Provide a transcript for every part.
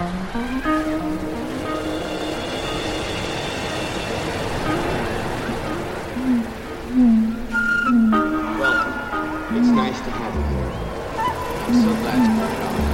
Welcome. It's nice to have you here. I'm so glad you brought it on.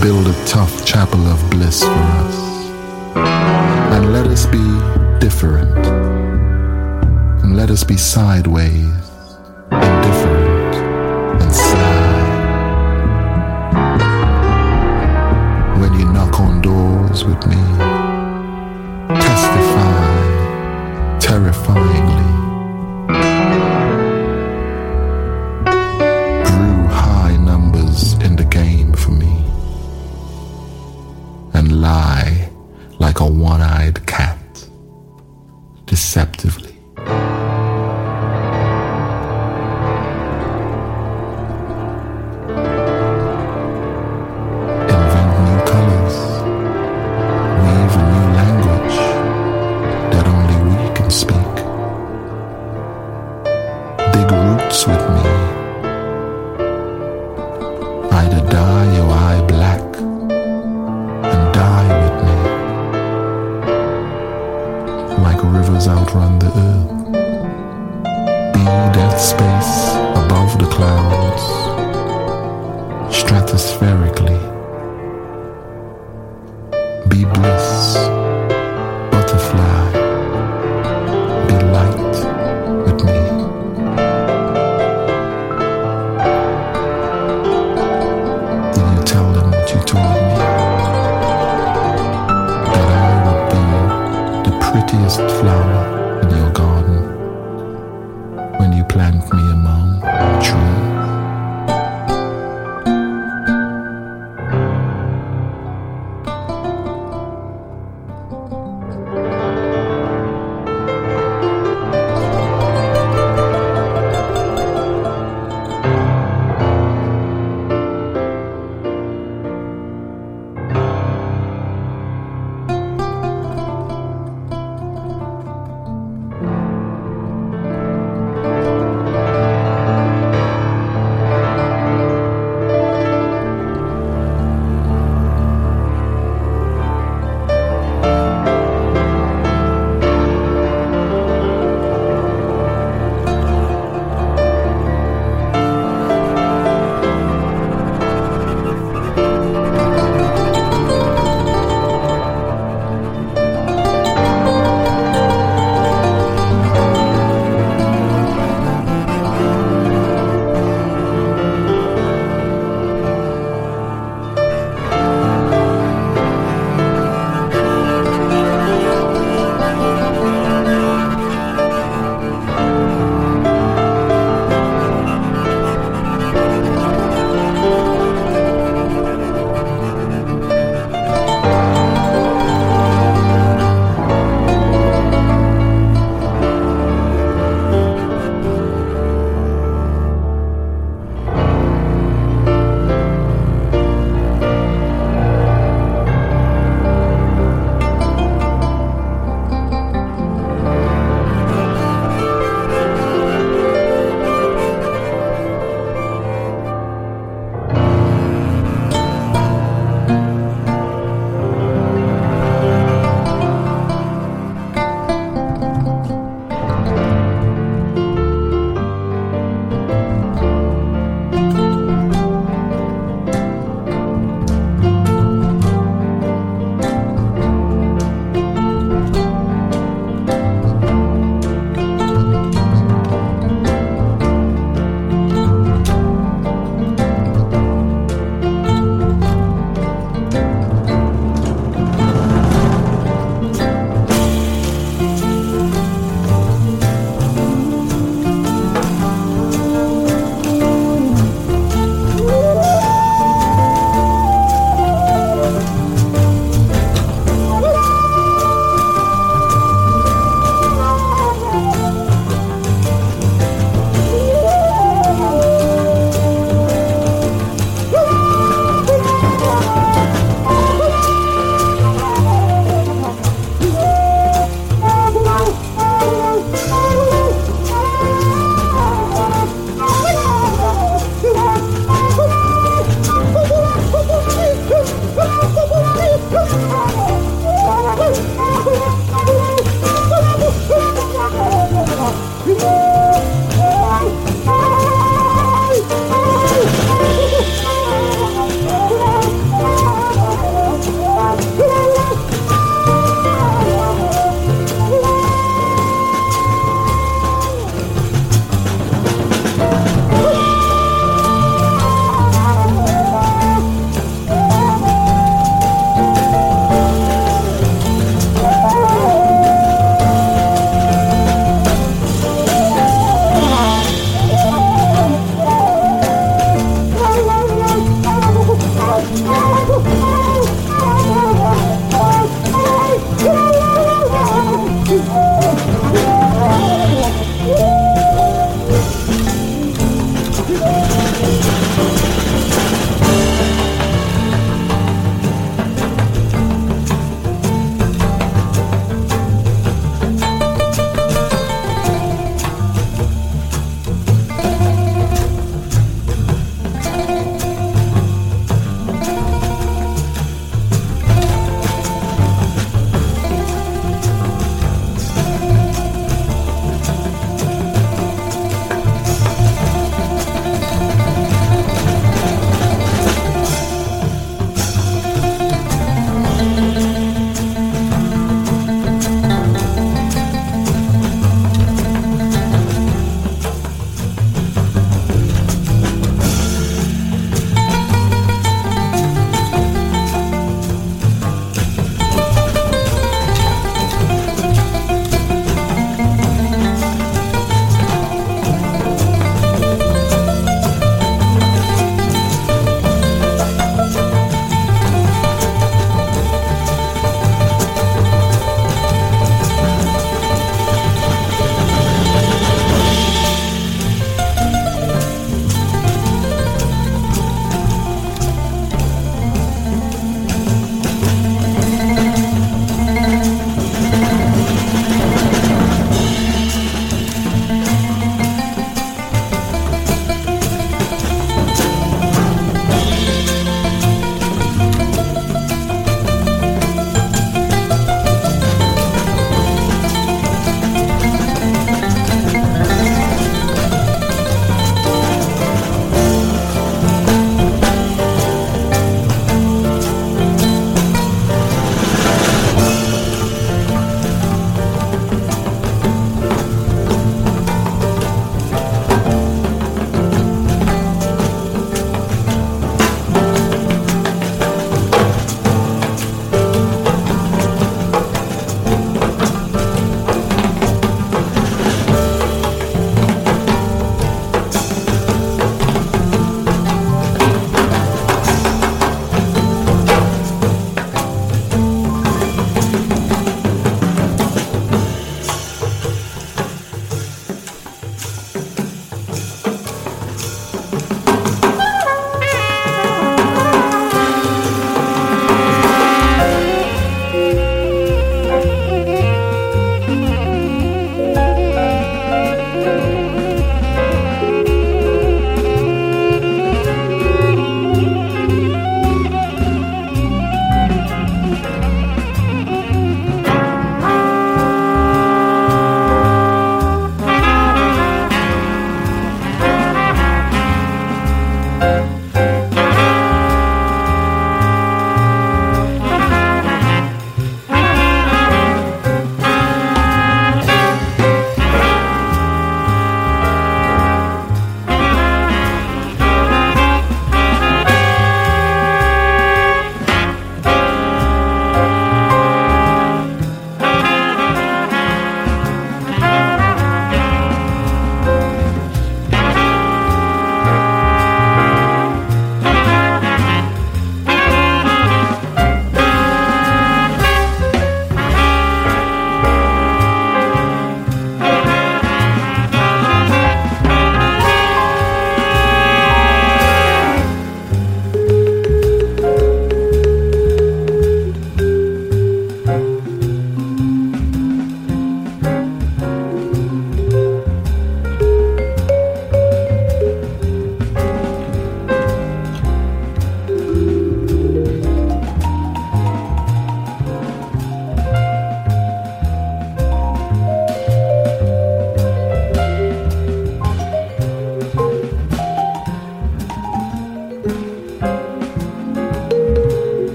build a tough chapel of bliss for us. And let us be different. And let us be sideways and different.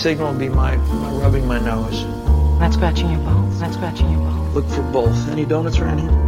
Signal would be my, my rubbing my nose. Not scratching your balls. Not scratching your balls. Look for both. Any donuts around here?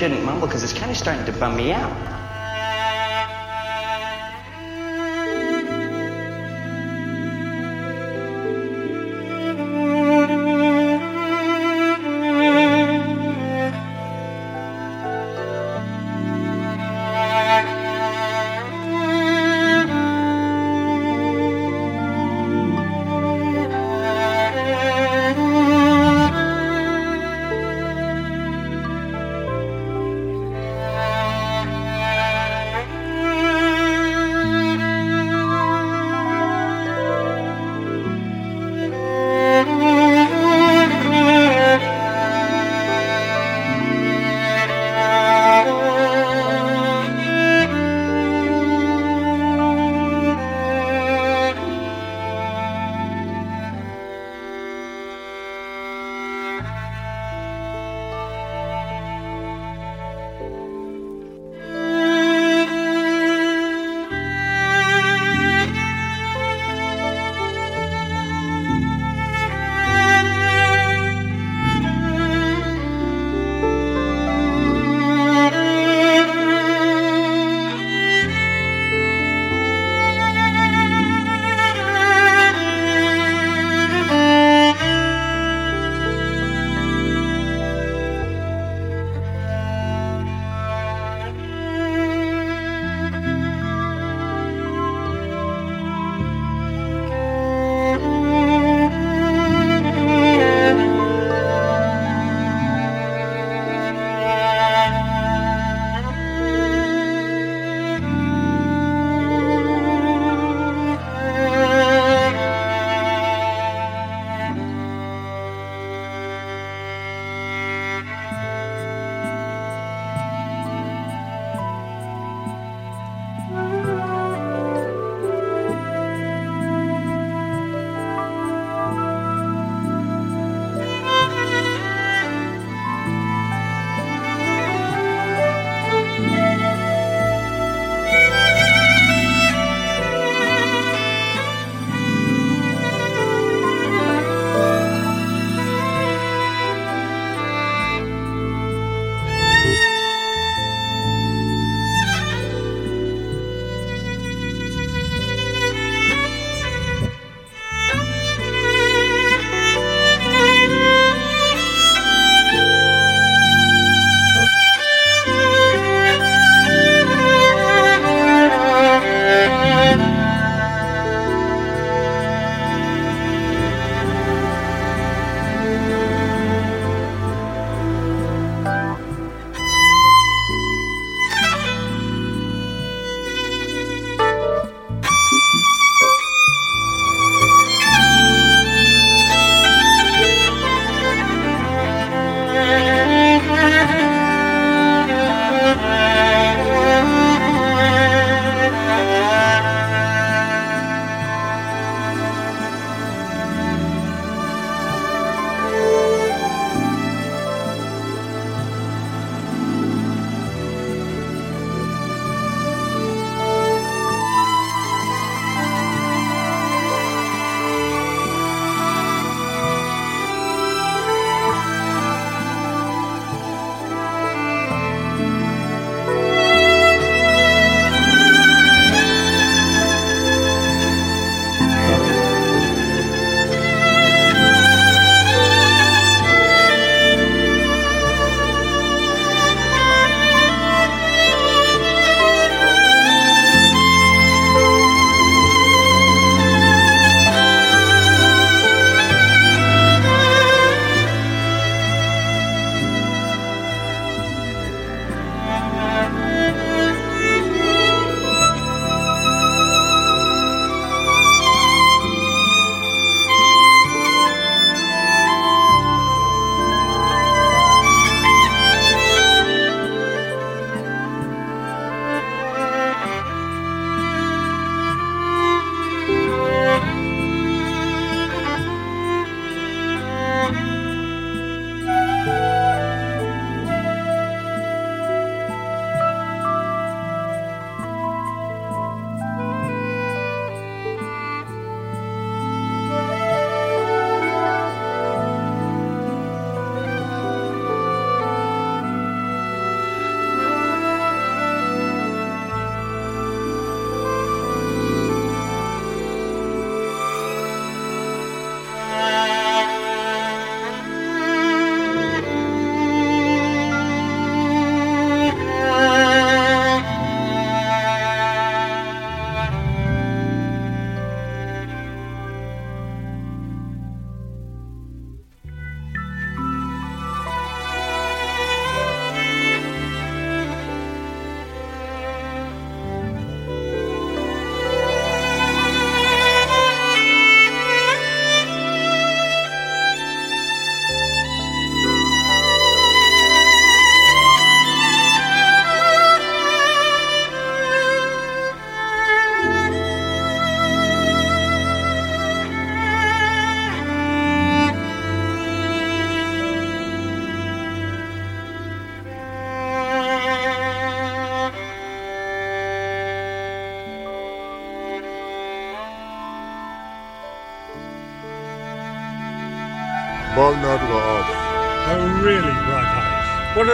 shouldn't mumble because it's kind of starting to bum me out.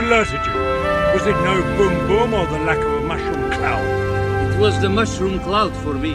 alerted you? Was it no boom boom or the lack of a mushroom cloud? It was the mushroom cloud for me.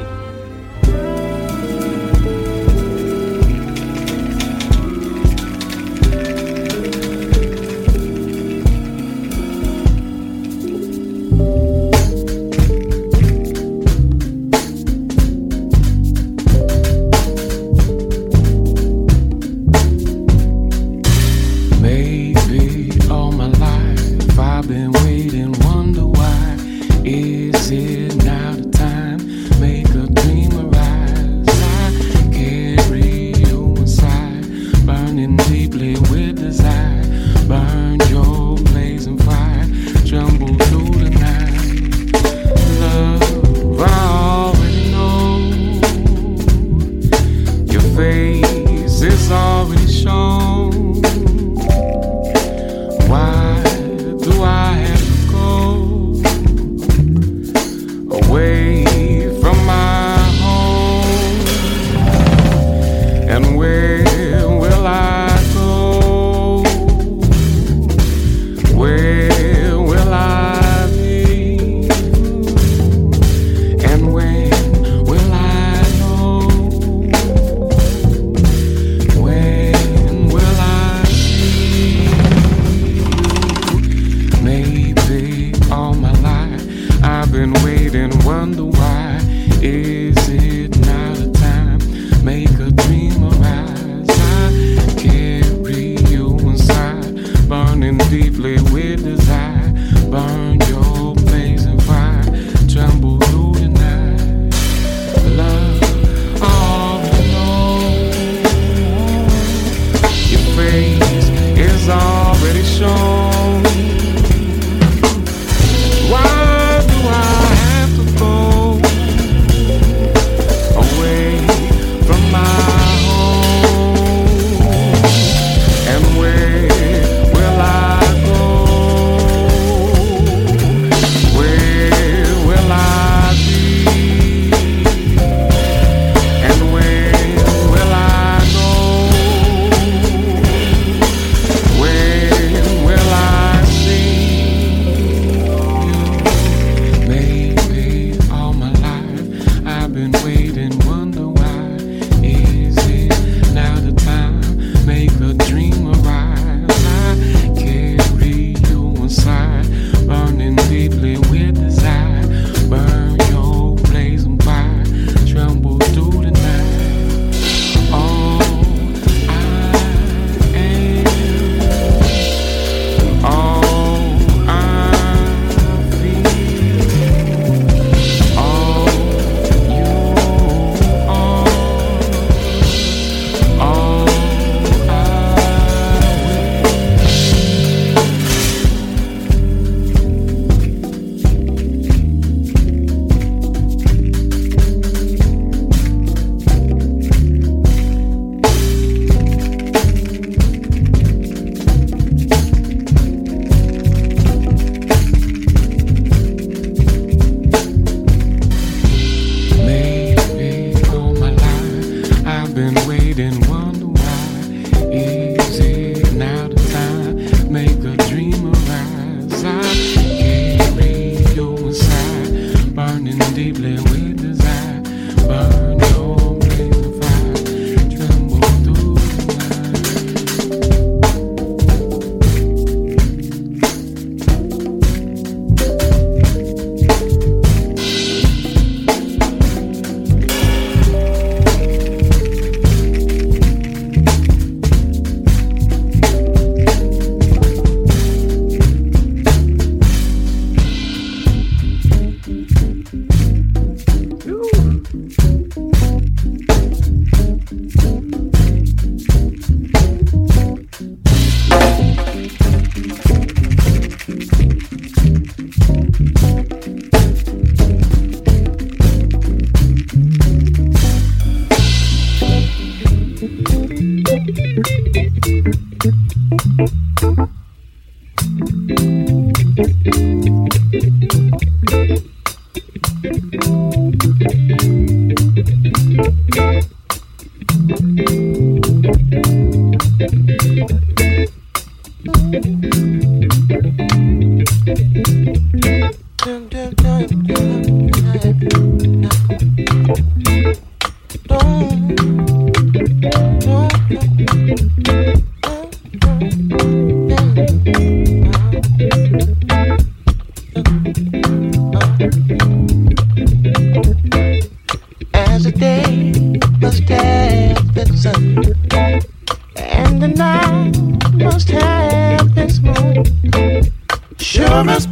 Look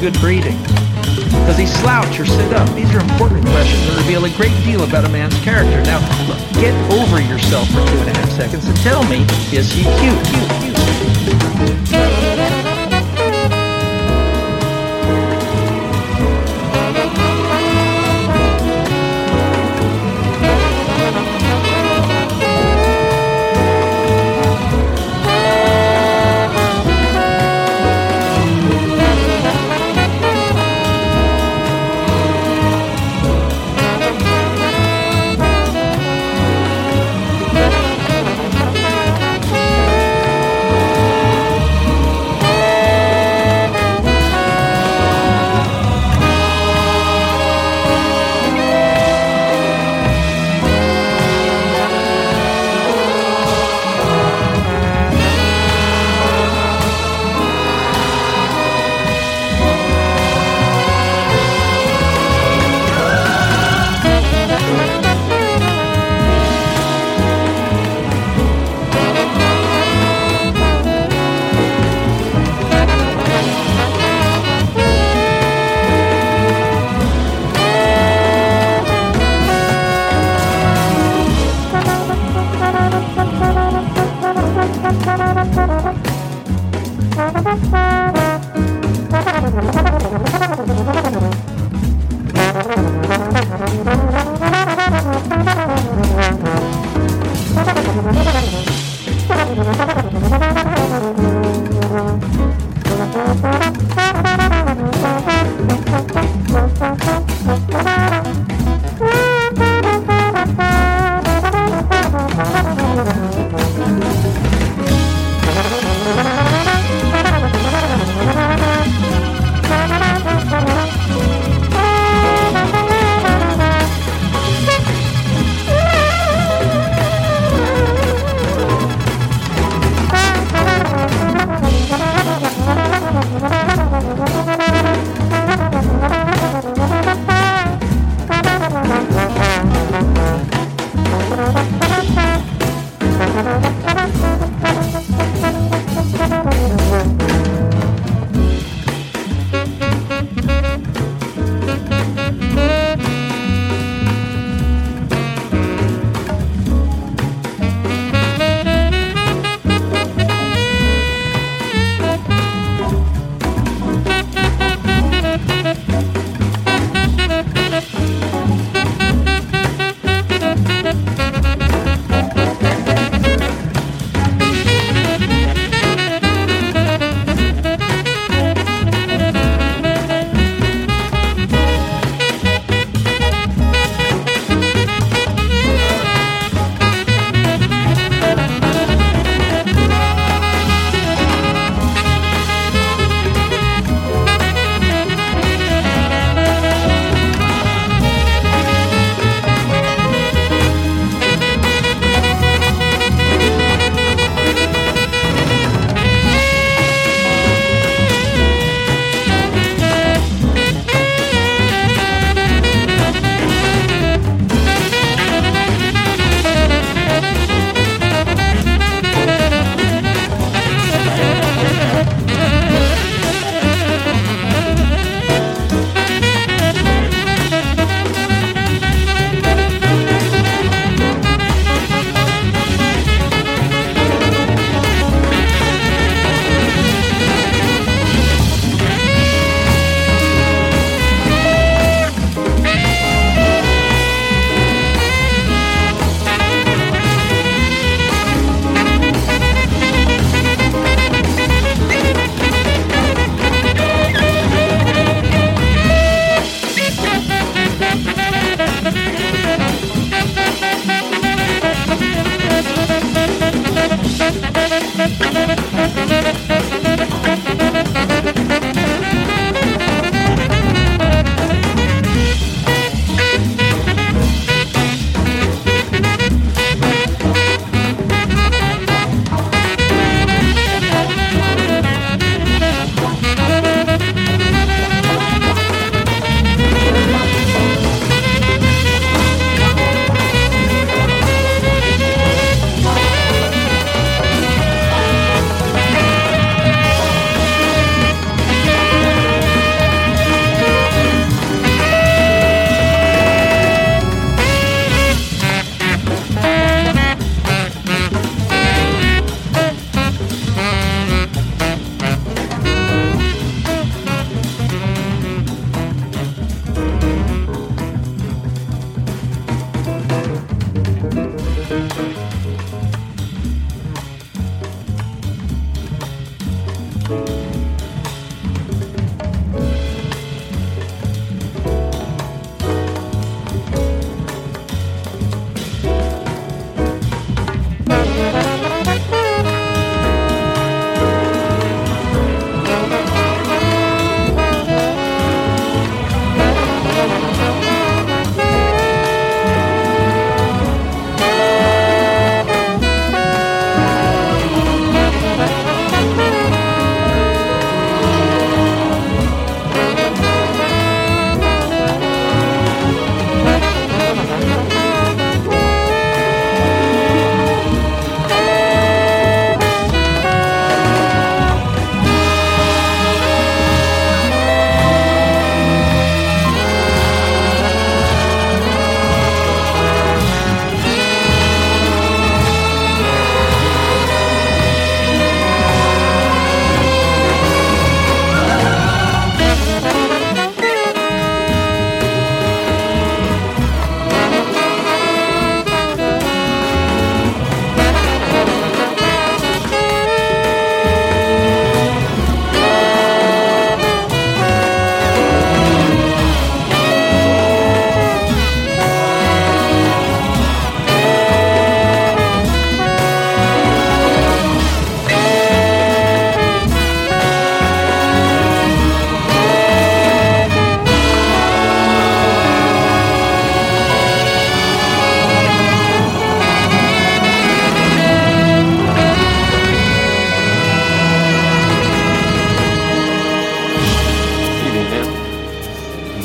good breeding? Does he slouch or sit up? These are important questions that reveal a great deal about a man's character. Now, look, get over yourself for two and a half seconds and tell me, is he cute? Cute, cute.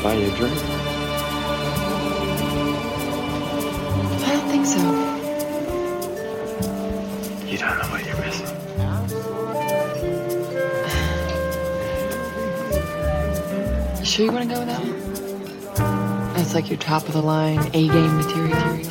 buy you a drink? I don't think so. You don't know what you're missing. You sure you want to go with that one? That's like your top of the line, A game material.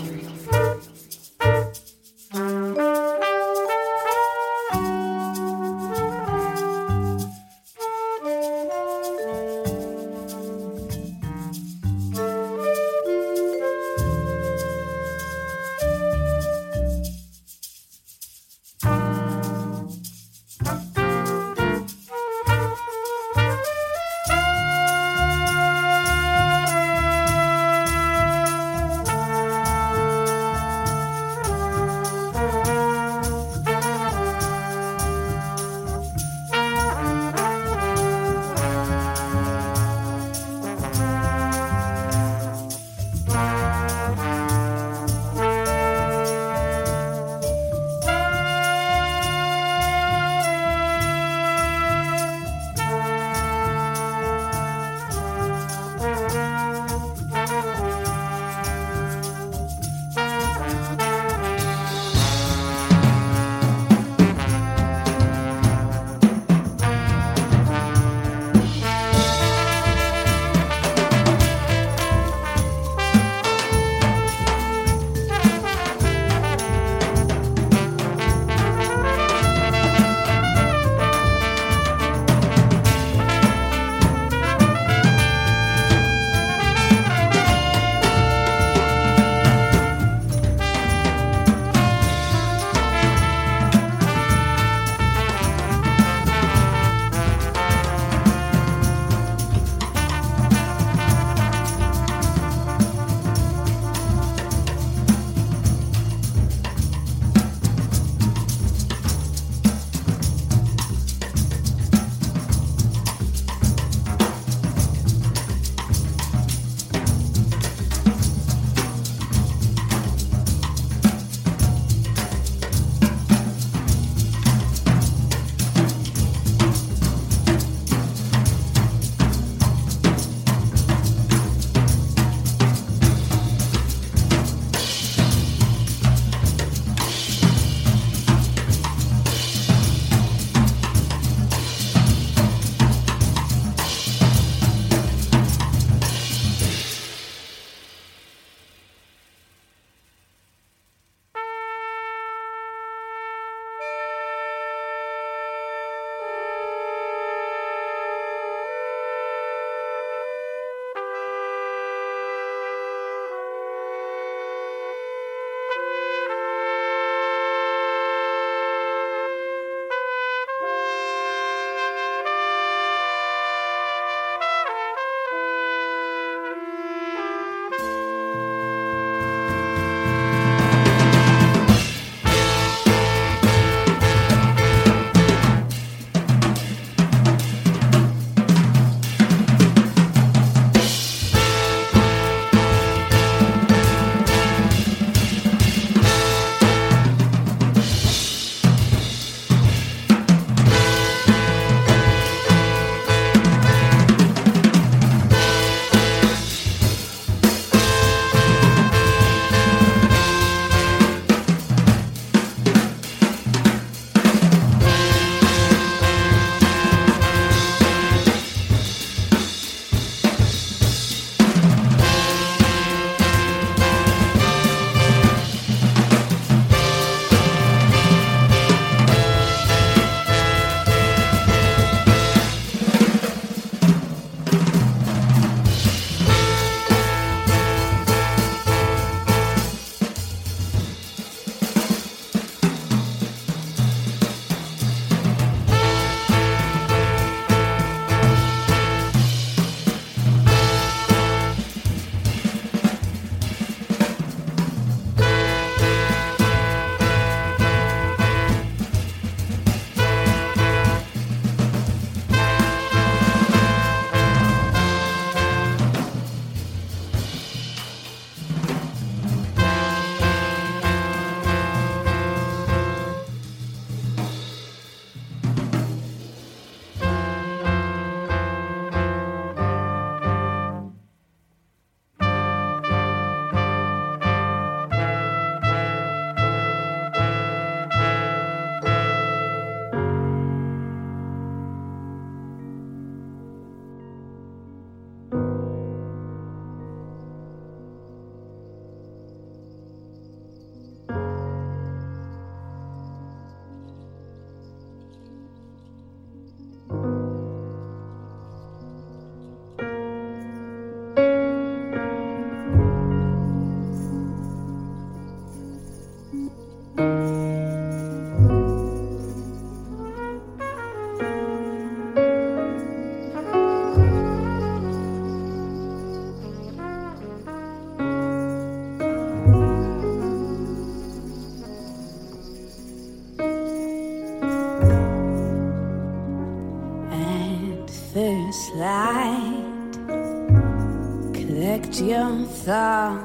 Your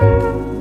Fragments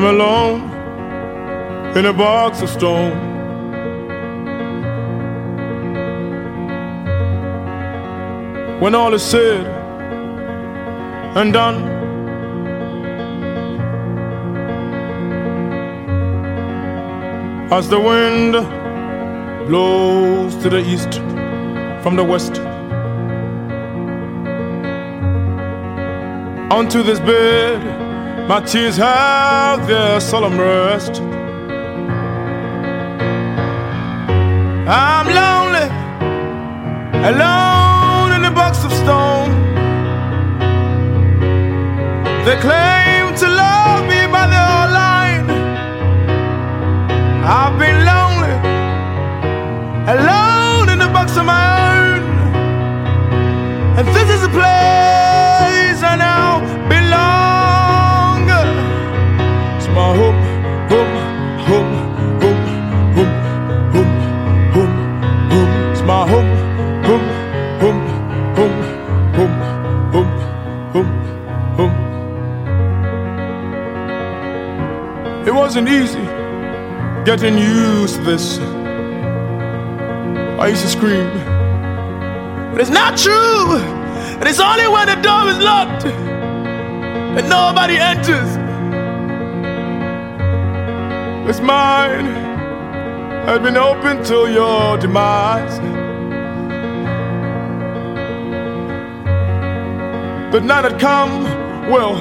I'm alone in a box of stone. When all is said and done, as the wind blows to the east from the west, onto this bed, my tears have their solemn rest. I'm lonely, alone in a box of stone. They claim to love me, but they're lying. I've been lonely, alone in a box of my own. And this is a place getting used to this. I used to scream. But it's not true. And it's only when the door is locked and nobody enters. It's mine has been open till your demise. But now that come, well,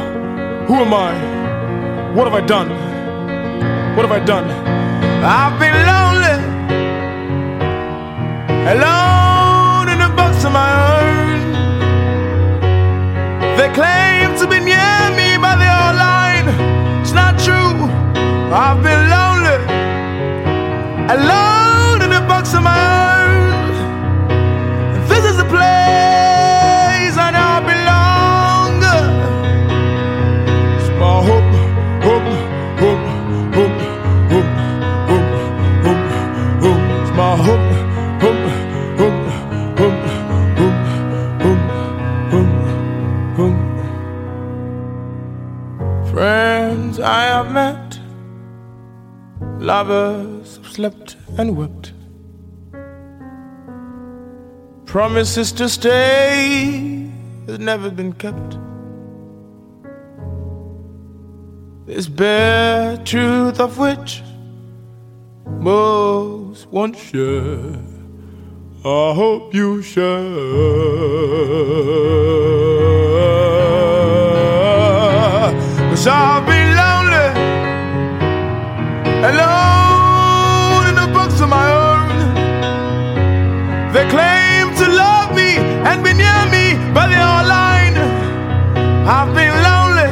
who am I? What have I done? What have I done? I've been lonely, alone in a box of my own. They claim to be near me, but they are lying. It's not true. I've been lonely, alone in a box of my own. Lovers have slept and wept. Promises to stay has never been kept. This bare truth of which most won't share. I hope you share. Cause I'll be alone in a box of my own. They claim to love me and be near me, but they are lying. I've been lonely,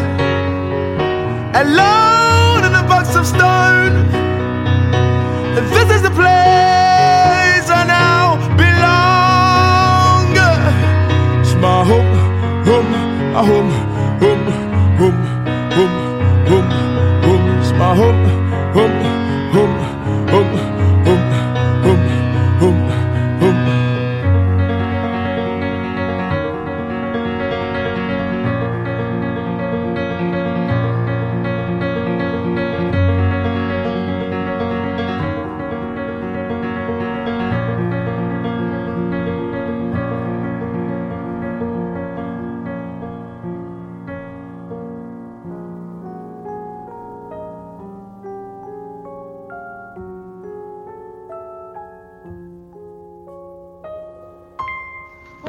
alone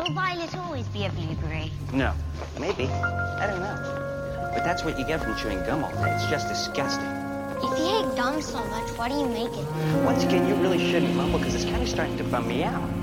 Will Violet always be a blueberry? No. Maybe. I don't know. But that's what you get from chewing gum all day. It's just disgusting. If you hate gum so much, why do you make it? Once again, you really shouldn't mumble because it's kind of starting to bum me out.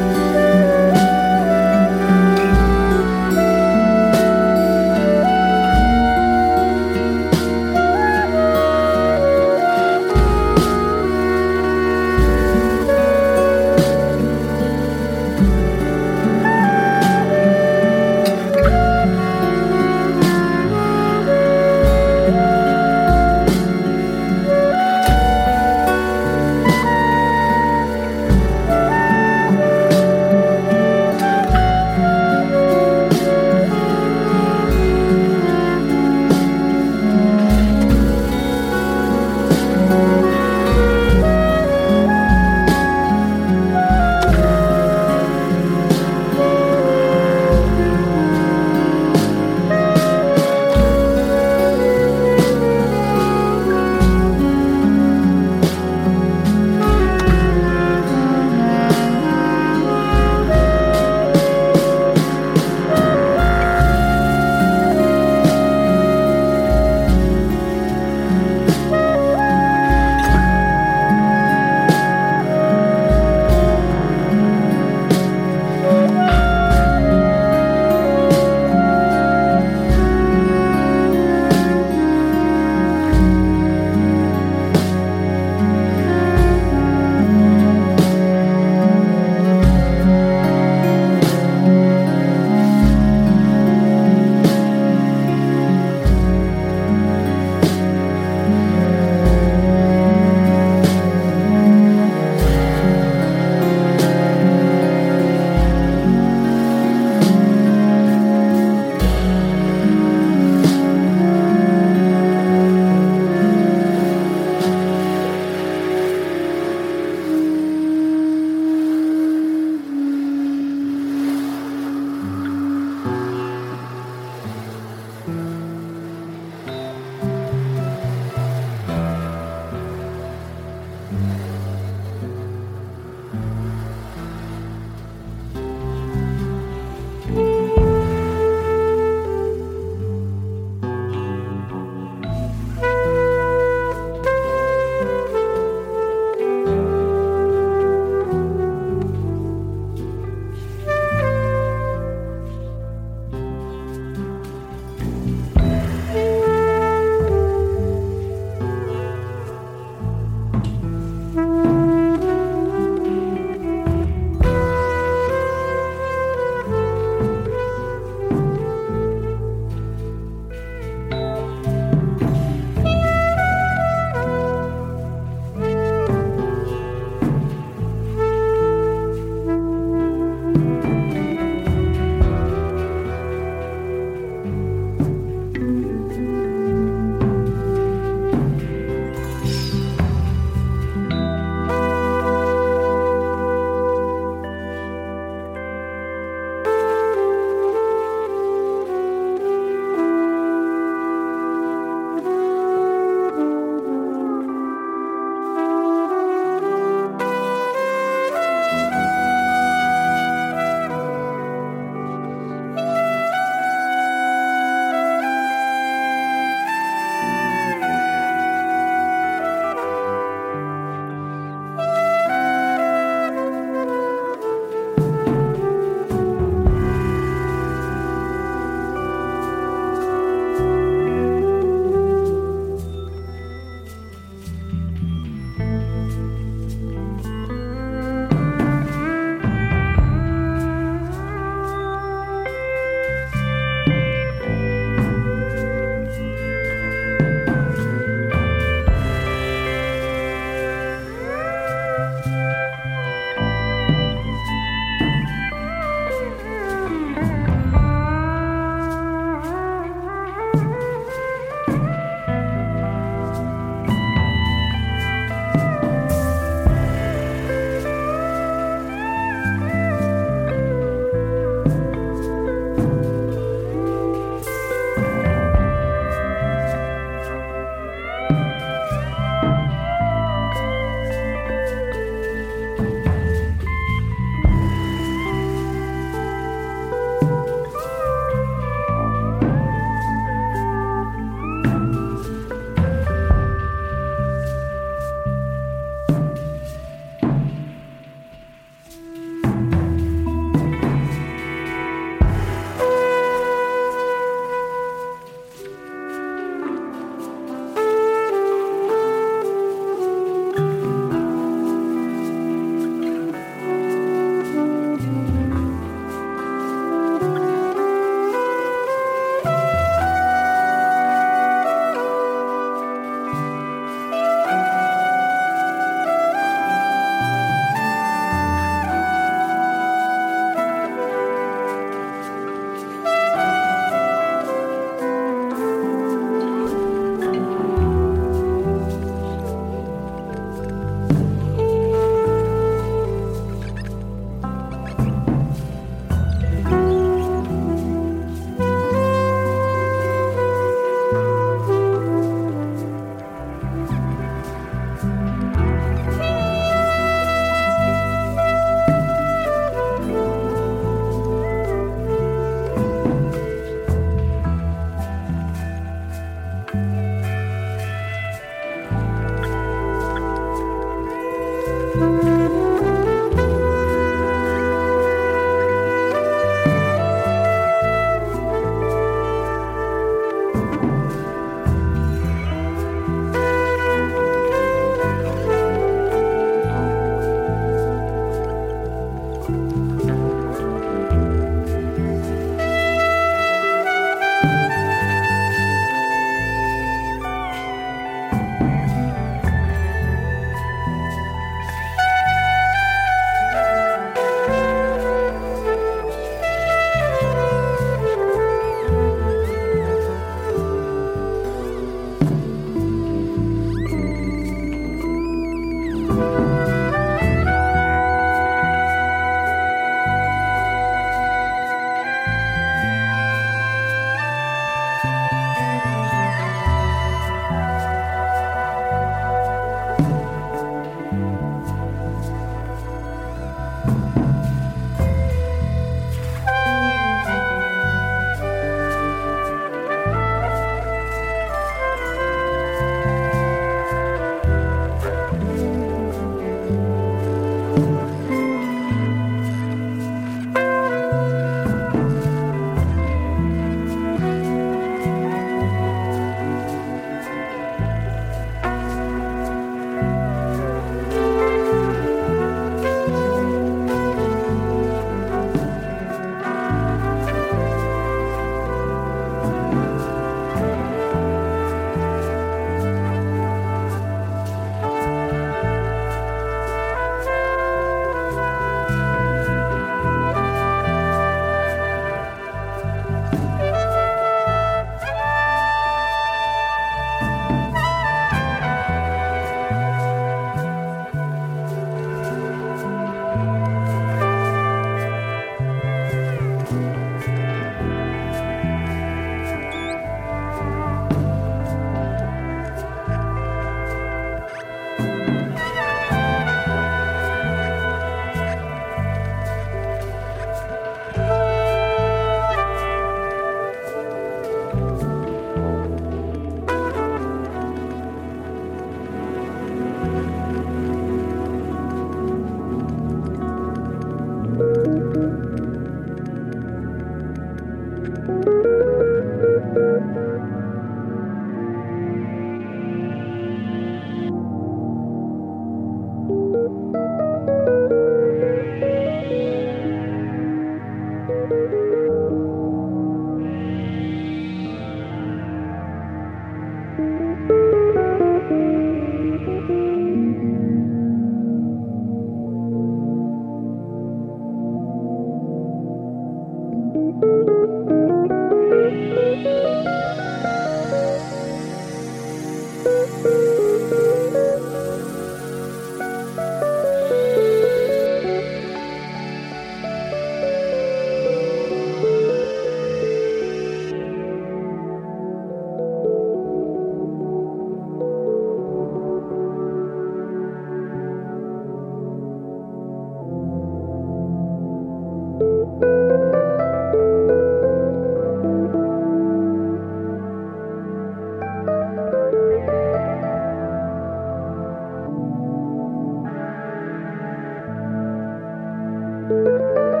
Música